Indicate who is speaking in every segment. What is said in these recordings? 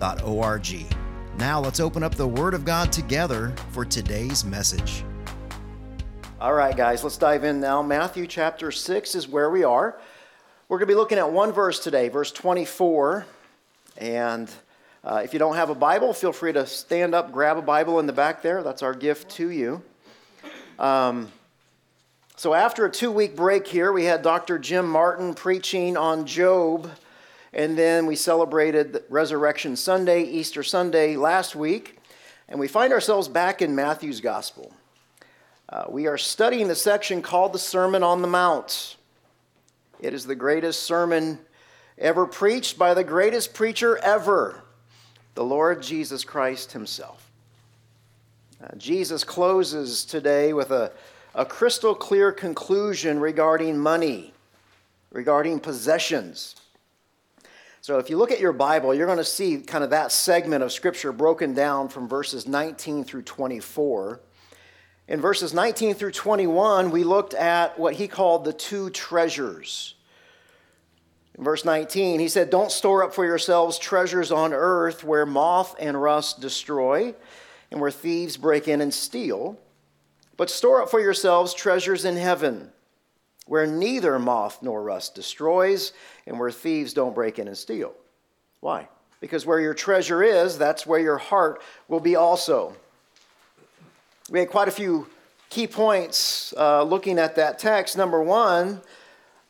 Speaker 1: riverbible.org. Now let's open up the Word of God together for today's message. All right, guys, let's dive in now. Matthew chapter 6 is where we are. We're going to be looking at one verse today, verse 24. And uh, if you don't have a Bible, feel free to stand up, grab a Bible in the back there. That's our gift to you. Um, so, after a two week break here, we had Dr. Jim Martin preaching on Job, and then we celebrated Resurrection Sunday, Easter Sunday last week, and we find ourselves back in Matthew's Gospel. Uh, we are studying the section called the Sermon on the Mount. It is the greatest sermon ever preached by the greatest preacher ever, the Lord Jesus Christ Himself. Uh, Jesus closes today with a a crystal clear conclusion regarding money, regarding possessions. So, if you look at your Bible, you're going to see kind of that segment of Scripture broken down from verses 19 through 24. In verses 19 through 21, we looked at what he called the two treasures. In verse 19, he said, Don't store up for yourselves treasures on earth where moth and rust destroy, and where thieves break in and steal but store up for yourselves treasures in heaven, where neither moth nor rust destroys, and where thieves don't break in and steal. Why? Because where your treasure is, that's where your heart will be also. We had quite a few key points uh, looking at that text. Number one,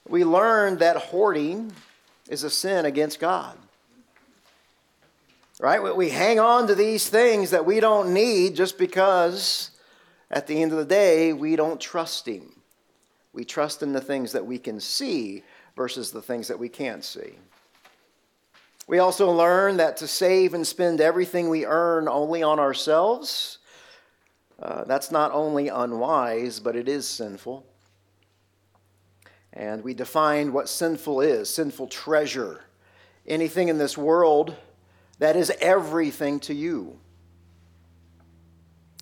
Speaker 1: we learned that hoarding is a sin against God. Right? We hang on to these things that we don't need just because at the end of the day, we don't trust Him. We trust in the things that we can see versus the things that we can't see. We also learn that to save and spend everything we earn only on ourselves, uh, that's not only unwise, but it is sinful. And we define what sinful is sinful treasure. Anything in this world that is everything to you.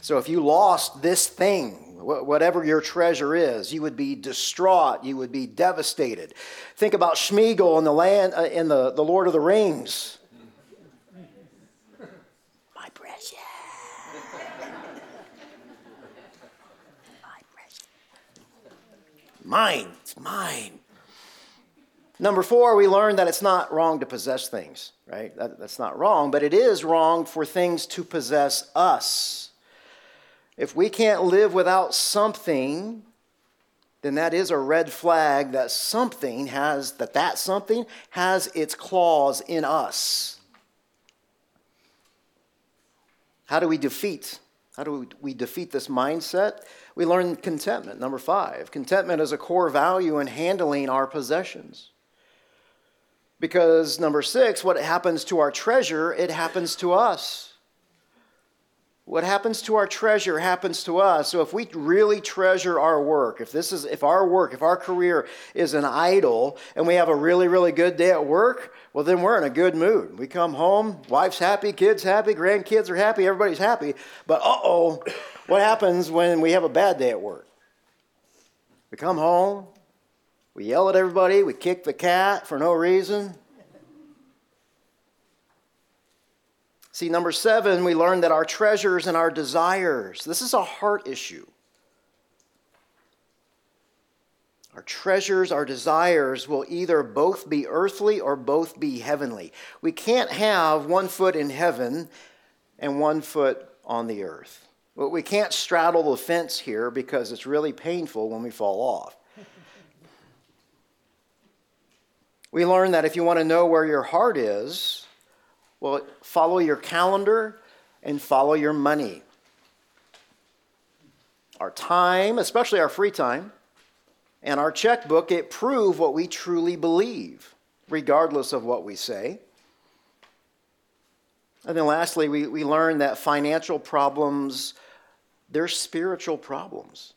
Speaker 1: So if you lost this thing, whatever your treasure is, you would be distraught. You would be devastated. Think about Smeagol in the land uh, in the, the Lord of the Rings. My precious. My precious. Mine. It's mine. Number four, we learned that it's not wrong to possess things, right? That, that's not wrong, but it is wrong for things to possess us. If we can't live without something, then that is a red flag that something has, that that something has its claws in us. How do we defeat? How do we defeat this mindset? We learn contentment, number five. Contentment is a core value in handling our possessions. Because, number six, what happens to our treasure, it happens to us. What happens to our treasure happens to us. So if we really treasure our work, if this is if our work, if our career is an idol and we have a really really good day at work, well then we're in a good mood. We come home, wife's happy, kids happy, grandkids are happy, everybody's happy. But uh-oh, what happens when we have a bad day at work? We come home, we yell at everybody, we kick the cat for no reason. See, number seven, we learn that our treasures and our desires, this is a heart issue. Our treasures, our desires will either both be earthly or both be heavenly. We can't have one foot in heaven and one foot on the earth. But We can't straddle the fence here because it's really painful when we fall off. we learn that if you want to know where your heart is, well, follow your calendar and follow your money. Our time, especially our free time, and our checkbook, it prove what we truly believe, regardless of what we say. And then lastly, we, we learn that financial problems, they're spiritual problems.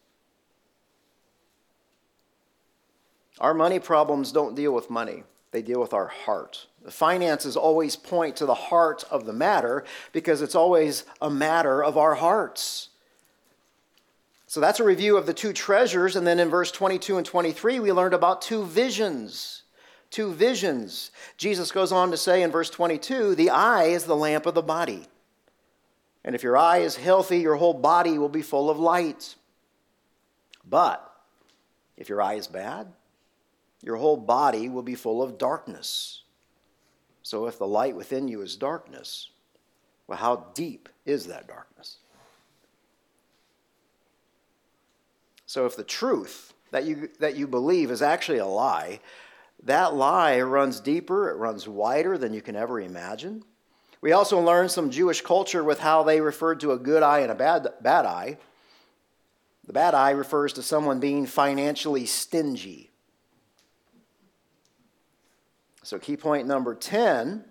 Speaker 1: Our money problems don't deal with money, they deal with our heart. The finances always point to the heart of the matter because it's always a matter of our hearts. So that's a review of the two treasures. And then in verse 22 and 23, we learned about two visions. Two visions. Jesus goes on to say in verse 22 the eye is the lamp of the body. And if your eye is healthy, your whole body will be full of light. But if your eye is bad, your whole body will be full of darkness. So if the light within you is darkness, well, how deep is that darkness? So if the truth that you, that you believe is actually a lie, that lie runs deeper, it runs wider than you can ever imagine. We also learned some Jewish culture with how they referred to a good eye and a bad, bad eye. The bad eye refers to someone being financially stingy. So, key point number 10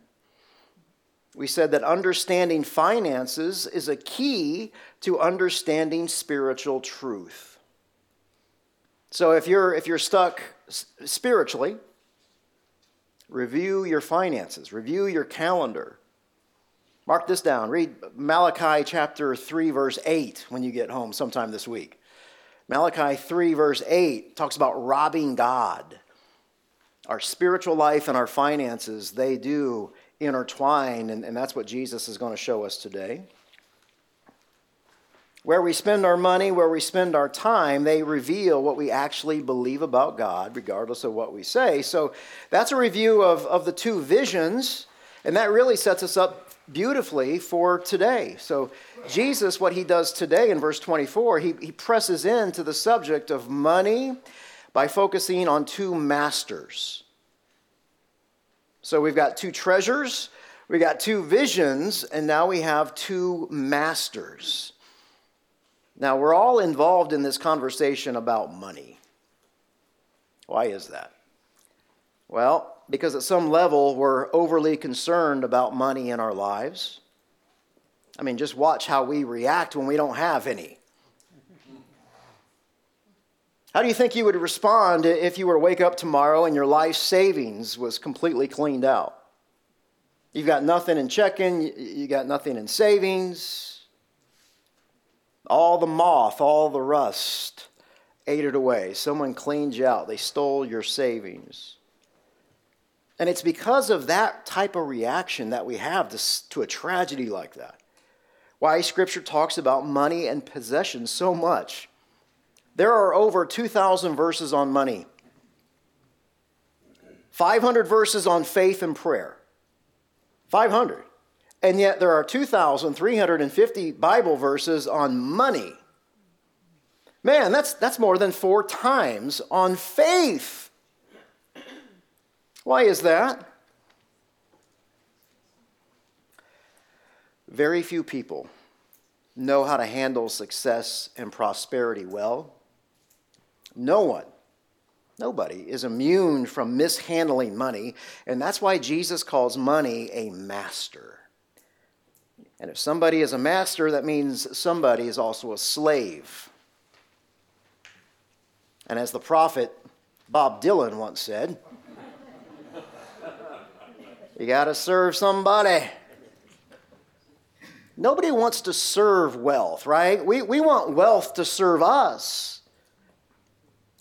Speaker 1: we said that understanding finances is a key to understanding spiritual truth. So, if you're, if you're stuck spiritually, review your finances, review your calendar. Mark this down. Read Malachi chapter 3, verse 8 when you get home sometime this week. Malachi 3, verse 8 talks about robbing God our spiritual life and our finances, they do intertwine, and, and that's what Jesus is going to show us today. Where we spend our money, where we spend our time, they reveal what we actually believe about God, regardless of what we say. So that's a review of, of the two visions, and that really sets us up beautifully for today. So, Jesus, what he does today in verse 24, he, he presses into the subject of money by focusing on two masters. So we've got two treasures, we got two visions, and now we have two masters. Now, we're all involved in this conversation about money. Why is that? Well, because at some level we're overly concerned about money in our lives. I mean, just watch how we react when we don't have any. How do you think you would respond if you were to wake up tomorrow and your life savings was completely cleaned out? You've got nothing in checking, you got nothing in savings. All the moth, all the rust ate it away. Someone cleaned you out, they stole your savings. And it's because of that type of reaction that we have to, to a tragedy like that. Why Scripture talks about money and possessions so much. There are over 2,000 verses on money, 500 verses on faith and prayer. 500. And yet there are 2,350 Bible verses on money. Man, that's, that's more than four times on faith. Why is that? Very few people know how to handle success and prosperity well. No one, nobody is immune from mishandling money, and that's why Jesus calls money a master. And if somebody is a master, that means somebody is also a slave. And as the prophet Bob Dylan once said, you got to serve somebody. Nobody wants to serve wealth, right? We, we want wealth to serve us.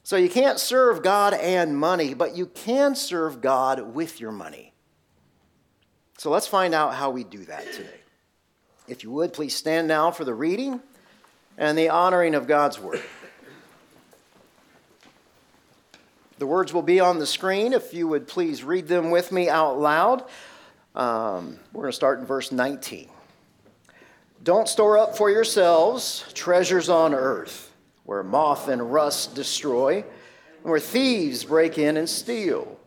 Speaker 1: So you can't serve God and money, but you can serve God with your money. So let's find out how we do that today. If you would, please stand now for the reading and the honoring of God's word. The words will be on the screen. If you would please read them with me out loud. Um, we're going to start in verse 19. Don't store up for yourselves treasures on earth where moth and rust destroy, and where thieves break in and steal.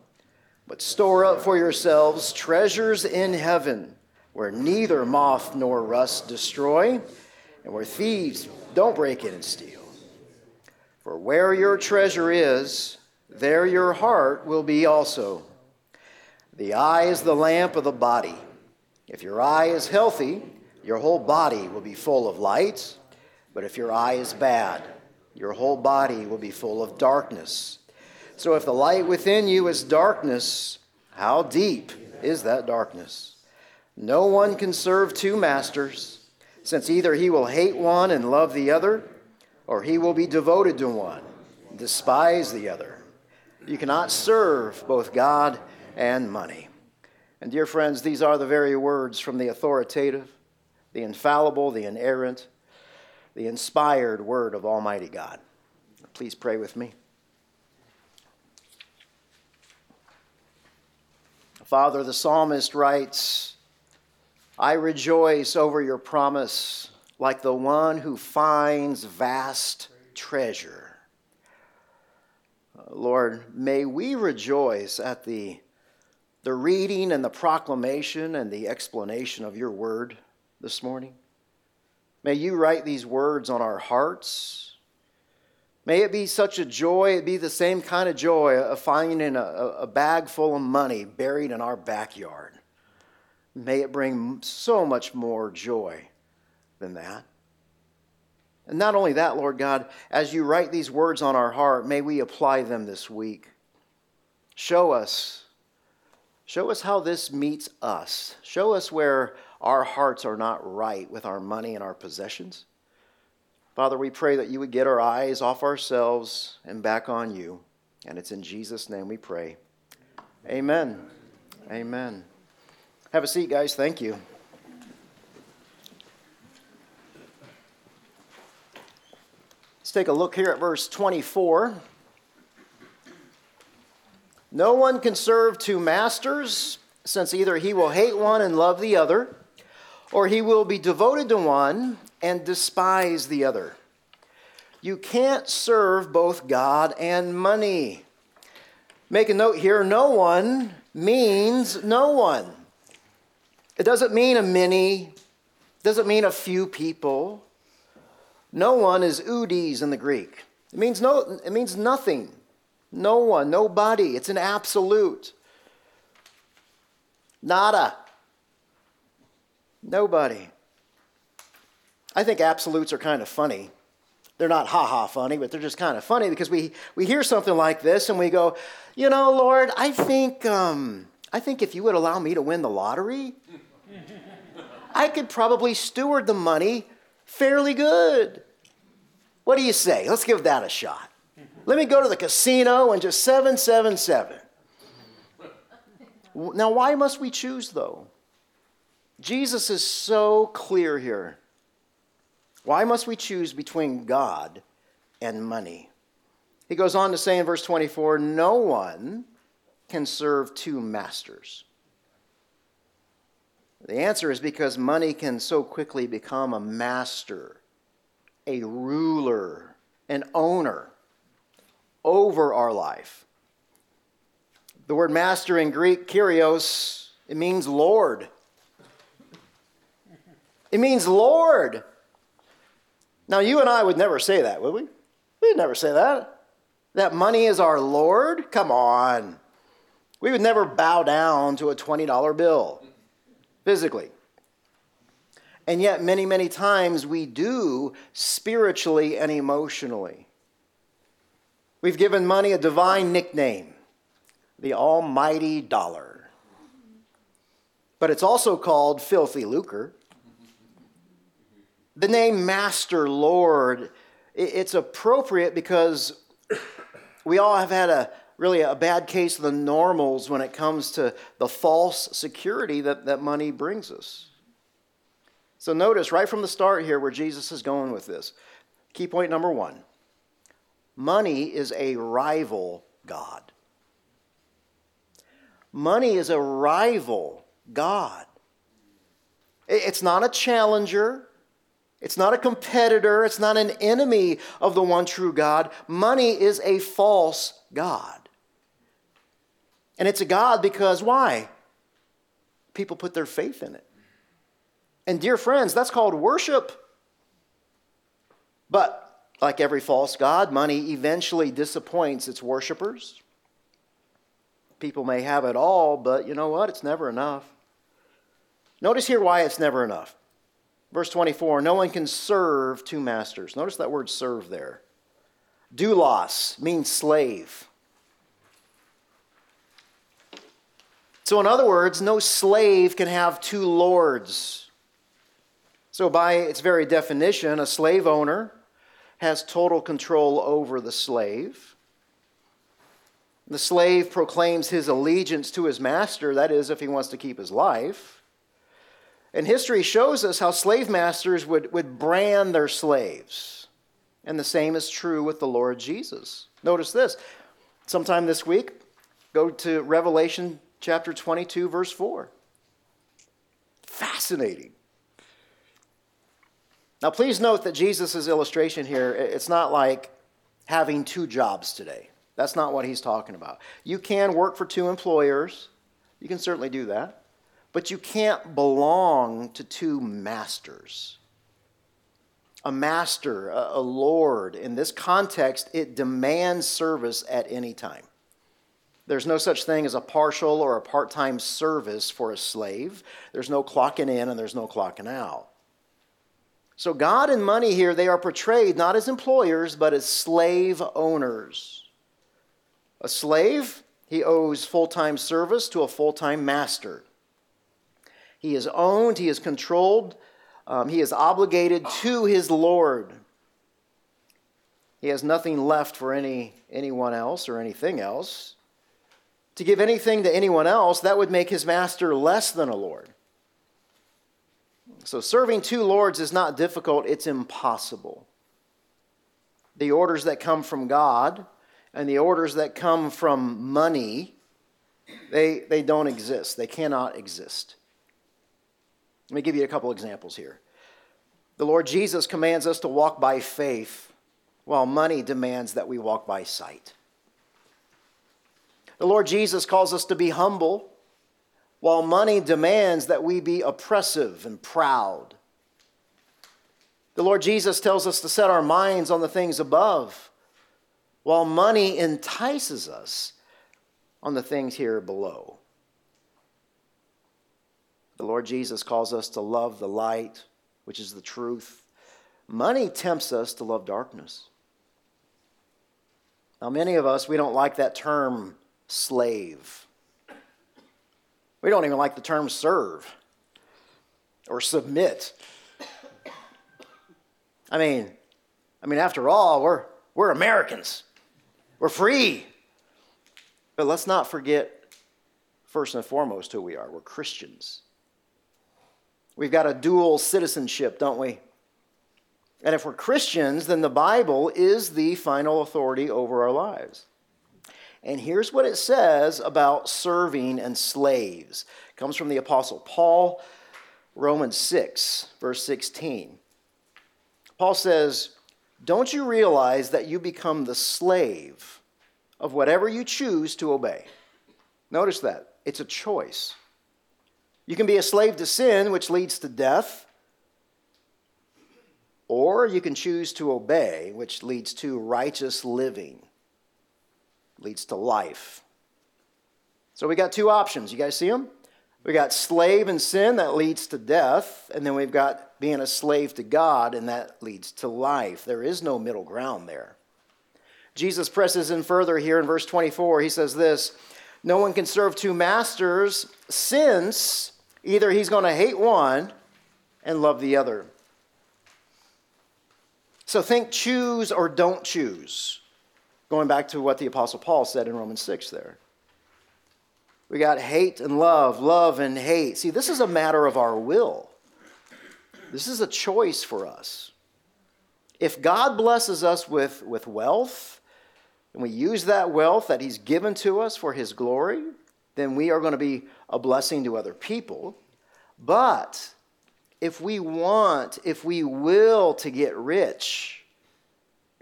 Speaker 1: But store up for yourselves treasures in heaven, where neither moth nor rust destroy, and where thieves don't break in and steal. For where your treasure is, there your heart will be also. The eye is the lamp of the body. If your eye is healthy, your whole body will be full of light. But if your eye is bad, your whole body will be full of darkness. So if the light within you is darkness, how deep is that darkness? No one can serve two masters, since either he will hate one and love the other, or he will be devoted to one, despise the other. You cannot serve both God and money. And dear friends, these are the very words from the authoritative, the infallible, the inerrant, the inspired word of Almighty God. Please pray with me. Father, the psalmist writes, I rejoice over your promise like the one who finds vast treasure. Uh, Lord, may we rejoice at the, the reading and the proclamation and the explanation of your word this morning. May you write these words on our hearts. May it be such a joy, it be the same kind of joy of finding a, a bag full of money buried in our backyard. May it bring so much more joy than that. And not only that, Lord God, as you write these words on our heart, may we apply them this week. Show us. Show us how this meets us. Show us where our hearts are not right with our money and our possessions. Father, we pray that you would get our eyes off ourselves and back on you. And it's in Jesus' name we pray. Amen. Amen. Have a seat, guys. Thank you. Let's take a look here at verse 24. No one can serve two masters, since either he will hate one and love the other, or he will be devoted to one and despise the other. You can't serve both God and money. Make a note here no one means no one. It doesn't mean a many, doesn't mean a few people. No one is oudeis in the Greek. It means no it means nothing. No one, nobody. It's an absolute. Nada. Nobody. I think absolutes are kind of funny. They're not ha ha funny, but they're just kind of funny because we, we hear something like this and we go, you know, Lord, I think, um, I think if you would allow me to win the lottery, I could probably steward the money fairly good. What do you say? Let's give that a shot. Let me go to the casino and just 777. Now, why must we choose, though? Jesus is so clear here. Why must we choose between God and money? He goes on to say in verse 24 no one can serve two masters. The answer is because money can so quickly become a master, a ruler, an owner over our life. The word master in Greek, kyrios, it means Lord. It means Lord. Now, you and I would never say that, would we? We'd never say that. That money is our Lord? Come on. We would never bow down to a $20 bill physically. And yet, many, many times we do spiritually and emotionally. We've given money a divine nickname, the almighty dollar. But it's also called filthy lucre. The name Master, Lord, it's appropriate because we all have had a really a bad case of the normals when it comes to the false security that, that money brings us. So notice right from the start here where Jesus is going with this. Key point number one money is a rival God. Money is a rival God. It's not a challenger. It's not a competitor. It's not an enemy of the one true God. Money is a false God. And it's a God because why? People put their faith in it. And dear friends, that's called worship. But like every false God, money eventually disappoints its worshipers. People may have it all, but you know what? It's never enough. Notice here why it's never enough. Verse 24 No one can serve two masters. Notice that word serve there. Doulos means slave. So, in other words, no slave can have two lords. So, by its very definition, a slave owner has total control over the slave. The slave proclaims his allegiance to his master, that is, if he wants to keep his life. And history shows us how slave masters would, would brand their slaves. And the same is true with the Lord Jesus. Notice this. Sometime this week, go to Revelation chapter 22, verse 4. Fascinating. Now, please note that Jesus' illustration here, it's not like having two jobs today. That's not what he's talking about. You can work for two employers, you can certainly do that, but you can't belong to two masters. A master, a, lord, in this context, it demands service at any time. There's no such thing as a partial or a part time service for a slave. There's no clocking in and there's no clocking out. So, God and money here, they are portrayed not as employers, but as slave owners. A slave, he owes full time service to a full time master. He is owned, he is controlled, um, he is obligated to his Lord. He has nothing left for any, anyone else or anything else. To give anything to anyone else, that would make his master less than a Lord. So serving two lords is not difficult, it's impossible. The orders that come from God and the orders that come from money, they, they don't exist. They cannot exist. Let me give you a couple examples here. The Lord Jesus commands us to walk by faith, while money demands that we walk by sight. The Lord Jesus calls us to be humble, while money demands that we be oppressive and proud. The Lord Jesus tells us to set our minds on the things above, while money entices us on the things here below. The Lord Jesus calls us to love the light, which is the truth. Money tempts us to love darkness. Now, many of us, we don't like that term slave. We don't even like the term serve or submit. I mean, I mean, after all, we're, we're Americans. We're free. But let's not forget, first and foremost, who we are. We're Christians. We've got a dual citizenship, don't we? And if we're Christians, then the Bible is the final authority over our lives. And here's what it says about serving and slaves. It comes from the Apostle Paul, Romans 6, verse 16. Paul says, Don't you realize that you become the slave of whatever you choose to obey? Notice that. It's a choice. You can be a slave to sin, which leads to death, or you can choose to obey, which leads to righteous living leads to life. So we got two options. You guys see them? We got slave and sin that leads to death, and then we've got being a slave to God, and that leads to life. There is no middle ground there. Jesus presses in further here in verse 24. He says this No one can serve two masters, since either he's going to hate one and love the other. So think choose or don't choose. Going back to what the Apostle Paul said in Romans 6 there. We got hate and love, love and hate. See, this is a matter of our will. This is a choice for us. If God blesses us with, with wealth, and we use that wealth that He's given to us for His glory, then we are going to be a blessing to other people. But if we want, if we will to get rich,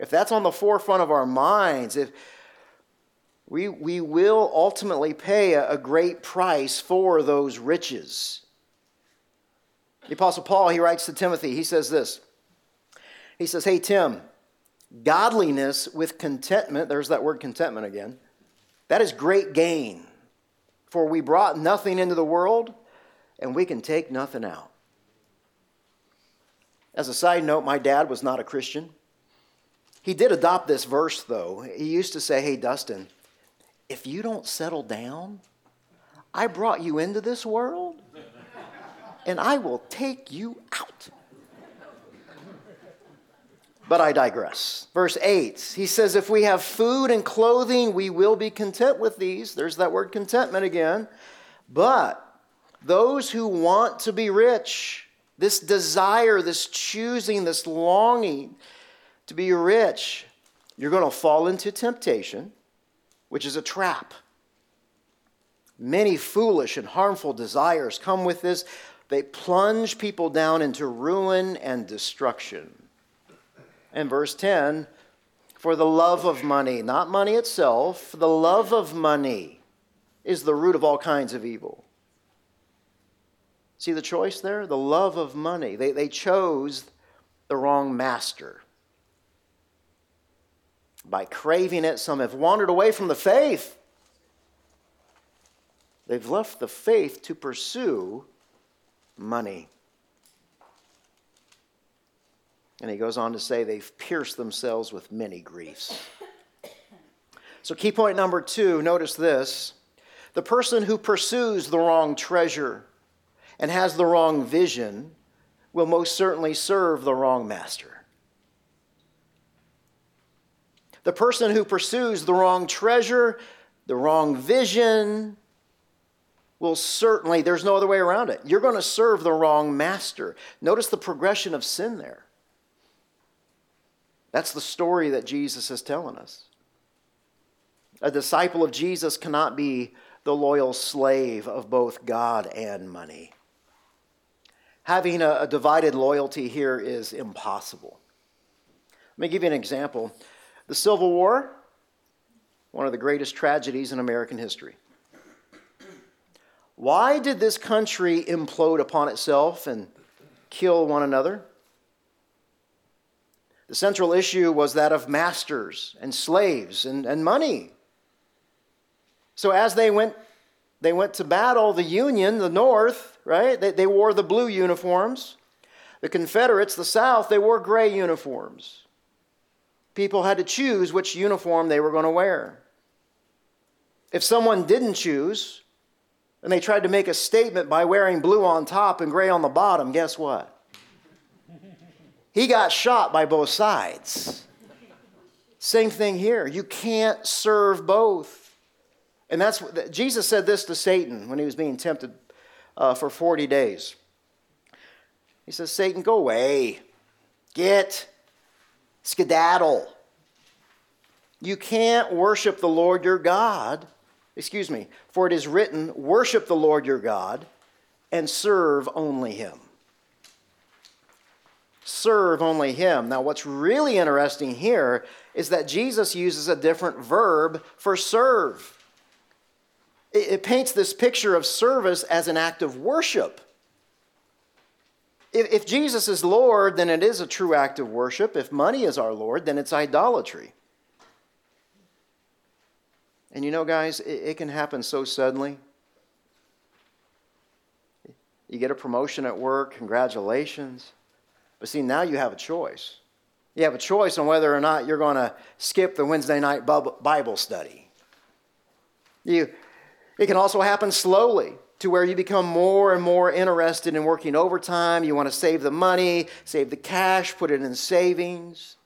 Speaker 1: if that's on the forefront of our minds, if we, we will ultimately pay a, a great price for those riches. The Apostle Paul, he writes to Timothy, he says this. He says, Hey, Tim, godliness with contentment, there's that word contentment again, that is great gain. For we brought nothing into the world, and we can take nothing out. As a side note, my dad was not a Christian. He did adopt this verse, though. He used to say, Hey, Dustin, if you don't settle down, I brought you into this world, and I will take you out. But I digress. Verse 8, he says, If we have food and clothing, we will be content with these. There's that word contentment again. But those who want to be rich, this desire, this choosing, this longing to be rich, you're going to fall into temptation, which is a trap. Many foolish and harmful desires come with this. They plunge people down into ruin and destruction. And verse 10 for the love of money, not money itself, the love of money is the root of all kinds of evil. See the choice there? The love of money. They, they chose the wrong master. By craving it, some have wandered away from the faith. They've left the faith to pursue money. And he goes on to say they've pierced themselves with many griefs. So, key point number two notice this the person who pursues the wrong treasure and has the wrong vision will most certainly serve the wrong master. The person who pursues the wrong treasure, the wrong vision, will certainly, there's no other way around it. You're going to serve the wrong master. Notice the progression of sin there. That's the story that Jesus is telling us. A disciple of Jesus cannot be the loyal slave of both God and money having a, divided loyalty here is impossible. Let me give you an example. The Civil War, one of the greatest tragedies in American history. Why did this country implode upon itself and kill one another? The central issue was that of masters and slaves and, and money. So as they went, they went to battle, the Union, the North, right? They, they wore the blue uniforms. The Confederates, the South, they wore gray uniforms. People had to choose which uniform they were going to wear. If someone didn't choose, and they tried to make a statement by wearing blue on top and gray on the bottom, guess what? He got shot by both sides. Same thing here. You can't serve both. And that's what Jesus said this to Satan when he was being tempted uh, for 40 days. He says, Satan, go away. Get skedaddle. You can't worship the Lord your God. Excuse me, for it is written, worship the Lord your God and serve only him. Serve only him. Now, what's really interesting here is that Jesus uses a different verb for serve it, paints this picture of service as an act of worship. If, if Jesus is Lord, then it is a true act of worship. If money is our Lord, then it's idolatry. And you know, guys, it, it can happen so suddenly. You get a promotion at work, congratulations. But see, now you have a choice. You have a choice on whether or not you're going to skip the Wednesday night Bible study. You, it can also happen slowly to where you become more and more interested in working overtime. You want to save the money, save the cash, put it in savings.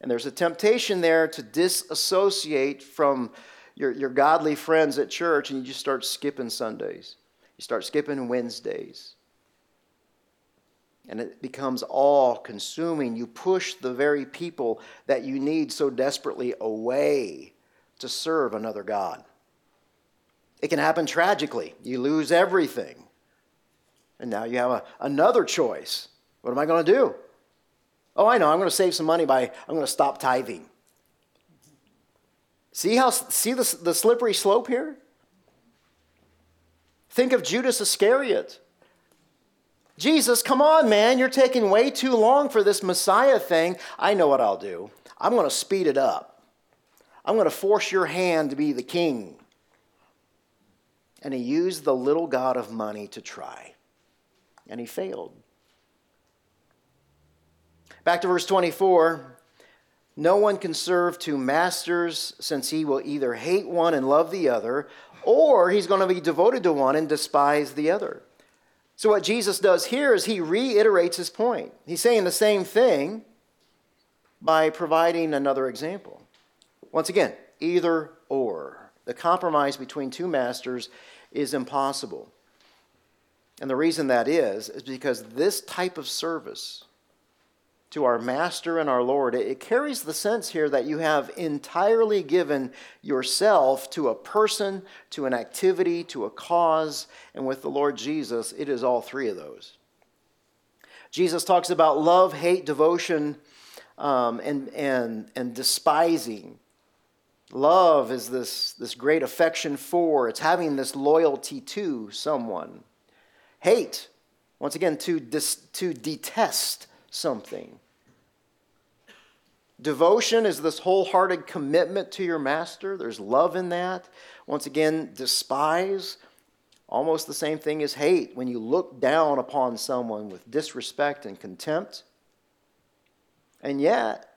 Speaker 1: And there's a temptation there to disassociate from your, your godly friends at church and you just start skipping Sundays. You start skipping Wednesdays. And it becomes all consuming. You push the very people that you need so desperately away to serve another God. It can happen tragically. You lose everything. And now you have a, another choice. What am I going to do? Oh, I know. I'm going to save some money by I'm going to stop tithing. See how see the, the slippery slope here? Think of Judas Iscariot. Jesus, come on, man. You're taking way too long for this Messiah thing. I know what I'll do. I'm going to speed it up. I'm going to force your hand to be the king and he used the little god of money to try. and he failed. Back to verse 24. No one can serve two masters, since he will either hate one and love the other, or he's going to be devoted to one and despise the other. So, what Jesus does here is he reiterates his point. He's saying the same thing by providing another example. Once again, either or. The compromise between two masters is impossible. And the reason that is, is because this type of service to our Master and our Lord, it carries the sense here that you have entirely given yourself to a person, to an activity, to a cause, and with the Lord Jesus, it is all three of those. Jesus talks about love, hate, devotion, um, and, and, and despising. Love is this, this great affection for, it's having this loyalty to someone. Hate, once again, to, dis, to detest something. Devotion is this wholehearted commitment to your master. There's love in that. Once again, despise, almost the same thing as hate. When you look down upon someone with disrespect and contempt. And yet,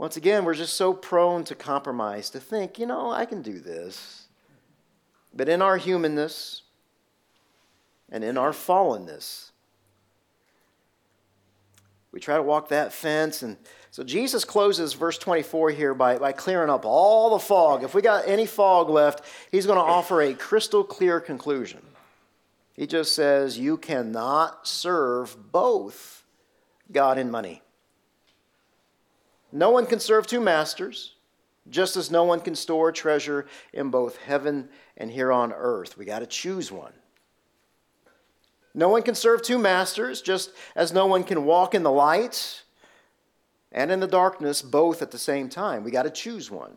Speaker 1: once again, we're just so prone to compromise, to think, you know, I can do this. But in our humanness and in our fallenness, we try to walk that fence. And so Jesus closes verse 24 here by, by clearing up all the fog. If we got any fog left, he's going to offer a crystal clear conclusion. He just says, You cannot serve both God and money. No one can serve two masters, just as no one can store treasure in both heaven and here on earth. We got to choose one. No one can serve two masters, just as no one can walk in the light and in the darkness both at the same time. We got to choose one.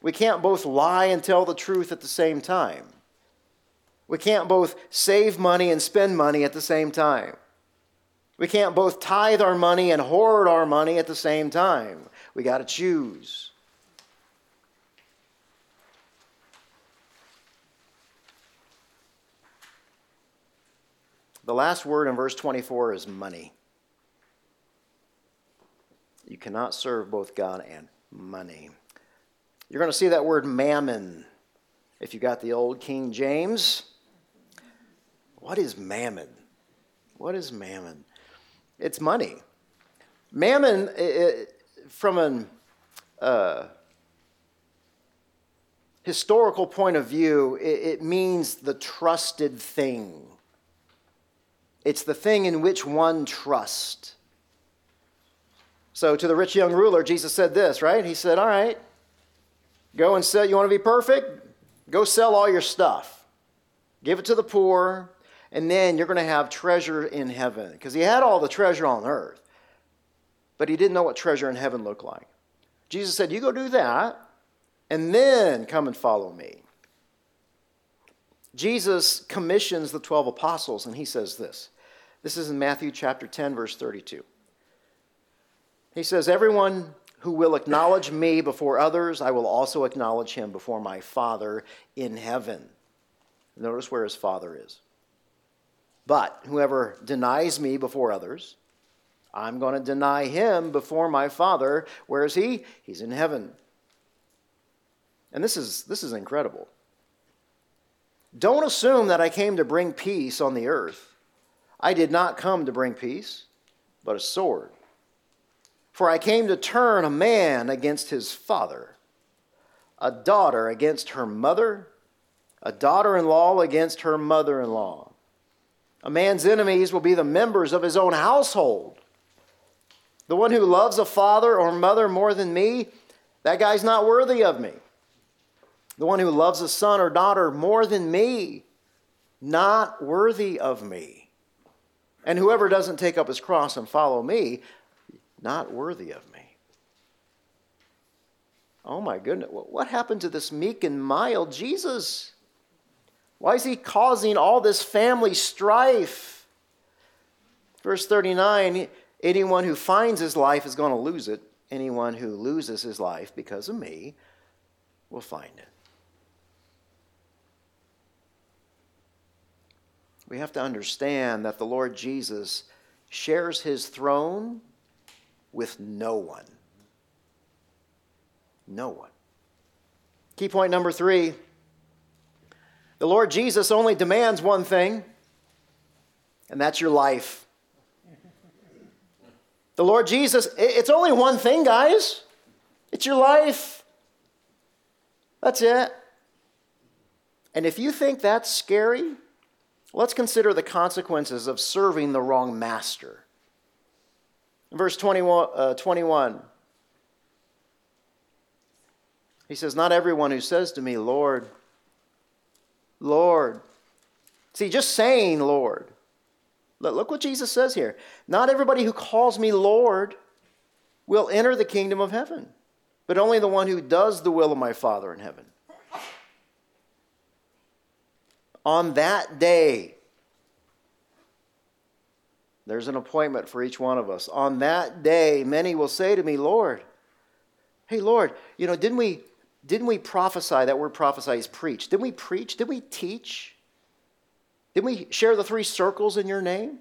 Speaker 1: We can't both lie and tell the truth at the same time. We can't both save money and spend money at the same time. We can't both tithe our money and hoard our money at the same time. We got to choose. The last word in verse 24 is money. You cannot serve both God and money. You're going to see that word mammon if you got the old King James. What is mammon? What is mammon? It's money. Mammon, it, from an uh, historical point of view, it, it means the trusted thing. It's the thing in which one trusts. So to the rich young ruler, Jesus said this, right? He said, All right, go and sell. You want to be perfect? Go sell all your stuff. Give it to the poor and then you're going to have treasure in heaven. Because he had all the treasure on earth, but he didn't know what treasure in heaven looked like. Jesus said, You go do that, and then come and follow me. Jesus commissions the 12 apostles, and he says this. This is in Matthew chapter 10, verse 32. He says, Everyone who will acknowledge me before others, I will also acknowledge him before my Father in heaven. Notice where his Father is. But whoever denies me before others, I'm going to deny him before my Father. Where is he? He's in heaven. And this is, this is incredible. Don't assume that I came to bring peace on the earth. I did not come to bring peace, but a sword. For I came to turn a man against his father, a daughter against her mother, a daughter in law against her mother in law a man's enemies will be the members of his own household. The one who loves a father or mother more than me, that guy's not worthy of me. The one who loves a son or daughter more than me, not worthy of me. And whoever doesn't take up his cross and follow me, not worthy of me. Oh my goodness, what happened to this meek and mild Jesus? Why is he causing all this family strife? Verse 39 anyone who finds his life is going to lose it. Anyone who loses his life because of me will find it. we have to understand that the Lord Jesus shares his throne with no one. No one. Key point number three the Lord Jesus only demands one thing, and that's your life. The Lord Jesus, it's only one thing, guys. It's your life. That's it. And if you think that's scary, let's consider the consequences of serving the wrong master. In Verse 21, uh, 21 he says, Not everyone who says to me, Lord, Lord. See, just saying, Lord. Look what Jesus says here. Not everybody who calls me Lord will enter the kingdom of heaven, but only the one who does the will of my Father in heaven. On that day, there's an appointment for each one of us. On that day, many will say to me, Lord, hey, Lord, you know, didn't we didn't we prophesy? That word prophesy is preach. Didn't we preach? Didn't we teach? Didn't we share the three circles in your name?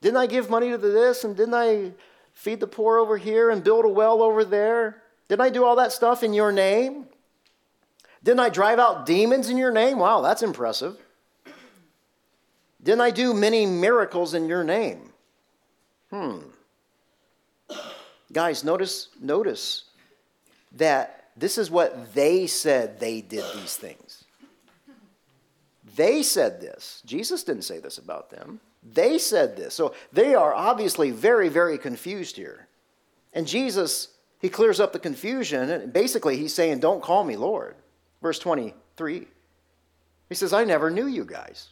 Speaker 1: Didn't I give money to this and didn't I feed the poor over here and build a well over there? Didn't I do all that stuff in your name? Didn't I drive out demons in your name? Wow, that's impressive. Didn't I do many miracles in your name? Hmm. Guys, notice notice that this is what they said they did these things. They said this. Jesus didn't say this about them. They said this. So they are obviously very, very confused here. And Jesus, he clears up the confusion. And basically, he's saying, Don't call me Lord. Verse 23. He says, I never knew you guys.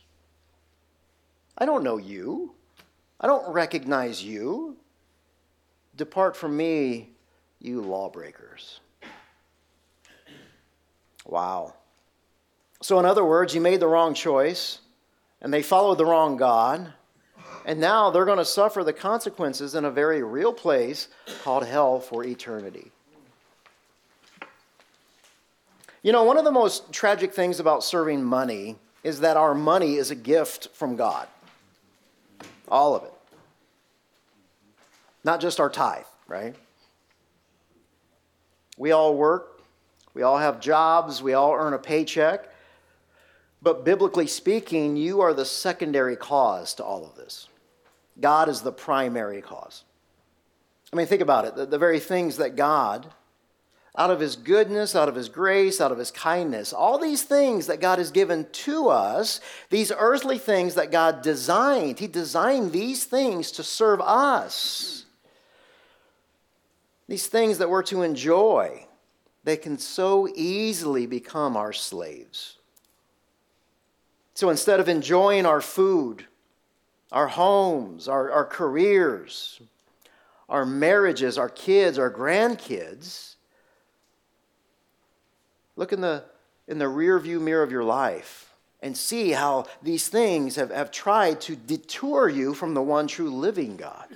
Speaker 1: I don't know you. I don't recognize you. Depart from me, you lawbreakers. Wow. So, in other words, you made the wrong choice, and they followed the wrong God, and now they're going to suffer the consequences in a very real place called hell for eternity. You know, one of the most tragic things about serving money is that our money is a gift from God. All of it. Not just our tithe, right? We all work we all have jobs, we all earn a paycheck. But biblically speaking, you are the secondary cause to all of this. God is the primary cause. I mean, think about it. The, the, very things that God, out of His goodness, out of His grace, out of His kindness, all these things that God has given to us, these earthly things that God designed, He designed these things to serve us. These things that we're to enjoy they can so easily become our slaves. So instead of enjoying our food, our homes, our, our careers, our marriages, our kids, our grandkids, look in the, in the rear view mirror of your life and see how these things have, have tried to detour you from the one true living God.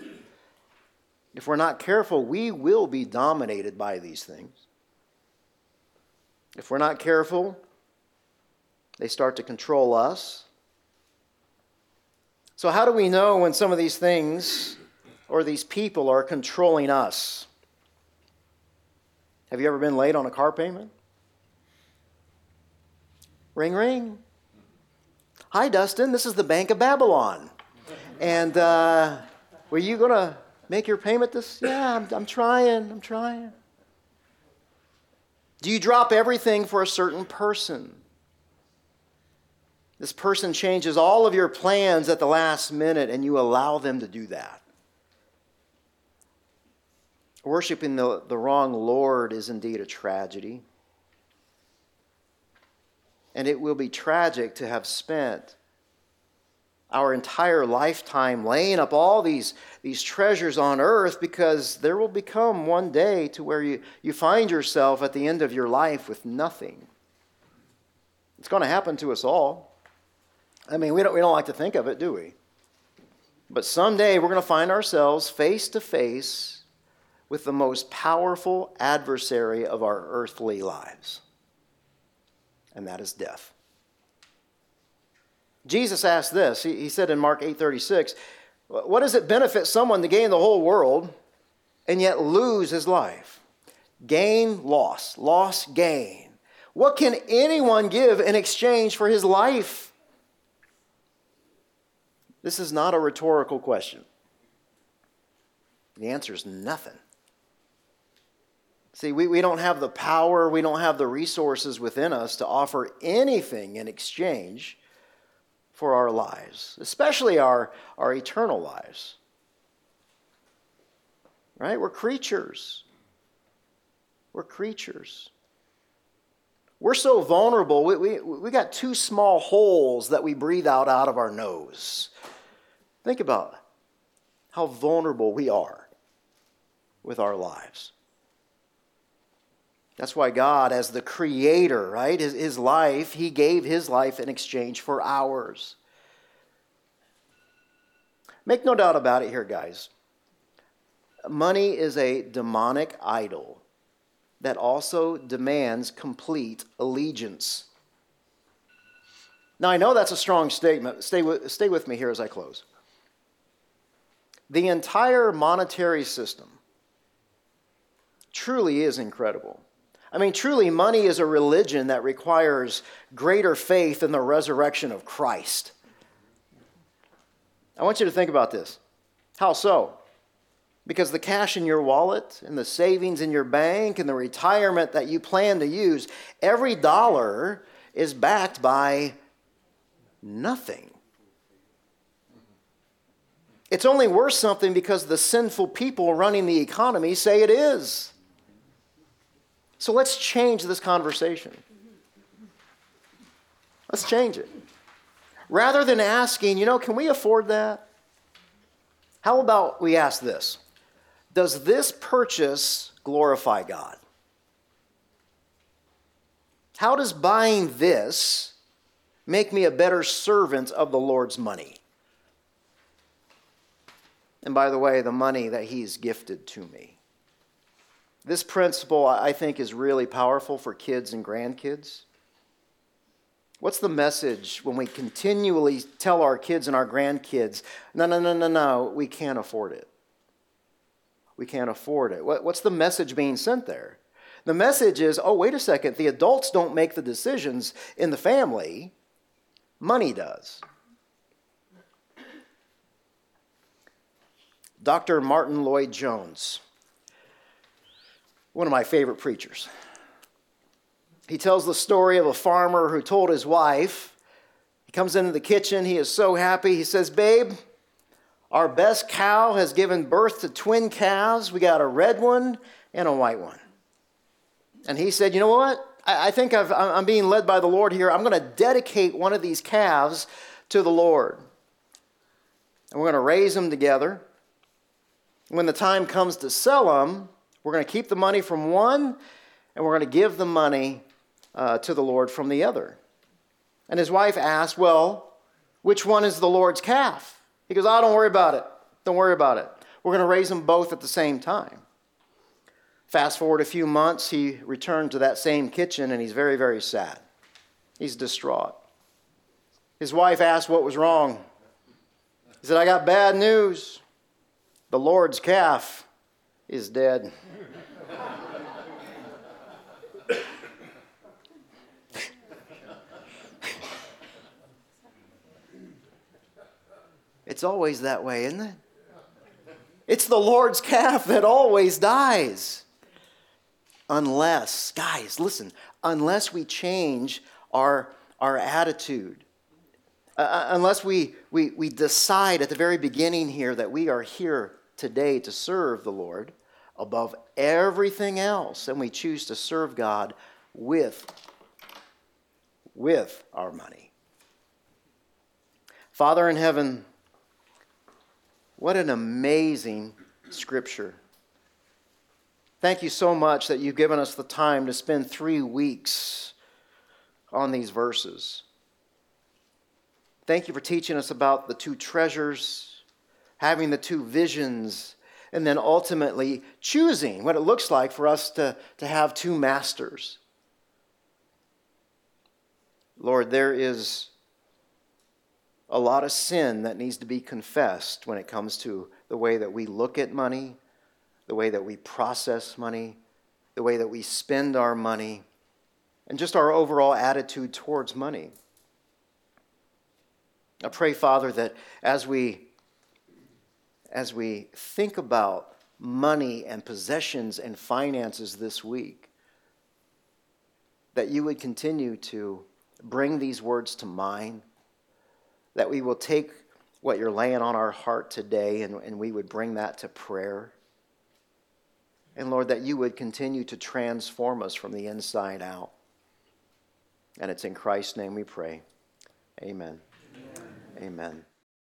Speaker 1: If we're not careful, we will be dominated by these things. If we're not careful, they start to control us. So, how do we know when some of these things or these people are controlling us? Have you ever been late on a car payment? Ring, ring. Hi, Dustin. This is the Bank of Babylon. And uh, were you going to make your payment this? Yeah, I'm, I'm trying. I'm trying. Do you drop everything for a certain person? This person changes all of your plans at the last minute and you allow them to do that. Worshipping the, the wrong Lord is indeed a tragedy. And it will be tragic to have spent our entire lifetime laying up all these, these treasures on earth because there will become one day to where you, you find yourself at the end of your life with nothing. It's going to happen to us all. I mean, we don't, we don't like to think of it, do we? But someday we're going to find ourselves face to face with the most powerful adversary of our earthly lives, and that is death. Jesus asked this. He, said in Mark 8:36, "What does it benefit someone to gain the whole world and yet lose his life? Gain, loss, loss, gain. What can anyone give in exchange for his life?" This is not a rhetorical question. The answer is nothing. See, we, we don't have the power, we don't have the resources within us to offer anything in exchange for our lives, especially our, our eternal lives. Right? We're creatures. We're creatures. We're so vulnerable. We, we, we got two small holes that we breathe out out of our nose. Think about how vulnerable we are with our lives. That's why God, as the creator, right, his, his life, he gave his life in exchange for ours. Make no doubt about it here, guys. Money is a demonic idol that also demands complete allegiance. Now, I know that's a strong statement. Stay with, stay with me here as I close. The entire monetary system truly is incredible. I mean, truly, money is a religion that requires greater faith in the resurrection of Christ. I want you to think about this. How so? Because the cash in your wallet and the savings in your bank and the retirement that you plan to use, every dollar is backed by nothing. It's only worth something because the sinful people running the economy say it is. So let's change this conversation. Let's change it. Rather than asking, you know, can we afford that? How about we ask this Does this purchase glorify God? How does buying this make me a better servant of the Lord's money? And by the way, the money that He's gifted to me. This principle, I think, is really powerful for kids and grandkids. What's the message when we continually tell our kids and our grandkids, no, no, no, no, no, we can't afford it? We can't afford it. What's the message being sent there? The message is, oh, wait a second, the adults don't make the decisions in the family, money does. Dr. Martyn Lloyd-Jones one of my favorite preachers. He tells the story of a farmer who told his wife, he comes into the kitchen, he is so happy. He says, Babe, our best cow has given birth to twin calves. We got a red one and a white one. And he said, You know what? I, think i am being led by the Lord here. I'm going to dedicate one of these calves to the Lord. And we're going to raise them together. When the time comes to sell them, we're going to keep the money from one, and we're going to give the money uh, to the Lord from the other. And his wife asked, Well, which one is the Lord's calf? He goes, Oh, don't worry about it. Don't worry about it. We're going to raise them both at the same time. Fast forward a few months, he returned to that same kitchen and he's very, very sad. He's distraught. His wife asked what was wrong. He said, I got bad news. The Lord's calf is dead. it's always that way, isn't it? It's the Lord's calf that always dies. Unless, guys, listen, unless we change our, our attitude, uh, uh unless we, we, we decide at the very beginning here that we are here today to serve the Lord, above everything else and we choose to serve God with with our money. Father in heaven, what an amazing scripture. Thank you so much that you've given us the time to spend 3 weeks on these verses. Thank you for teaching us about the two treasures, having the two visions and then ultimately choosing what it looks like for us to, to have two masters. Lord, there is a lot of sin that needs to be confessed when it comes to the way that we look at money, the way that we process money, the way that we spend our money, and just our overall attitude towards money. I pray, Father, that as we as we think about money and possessions and finances this week, that you would continue to bring these words to mind, that we will take what you're laying on our heart today and, and we would bring that to prayer. And Lord, that you would continue to transform us from the inside out. And it's in Christ's name we pray. Amen. Amen. Amen.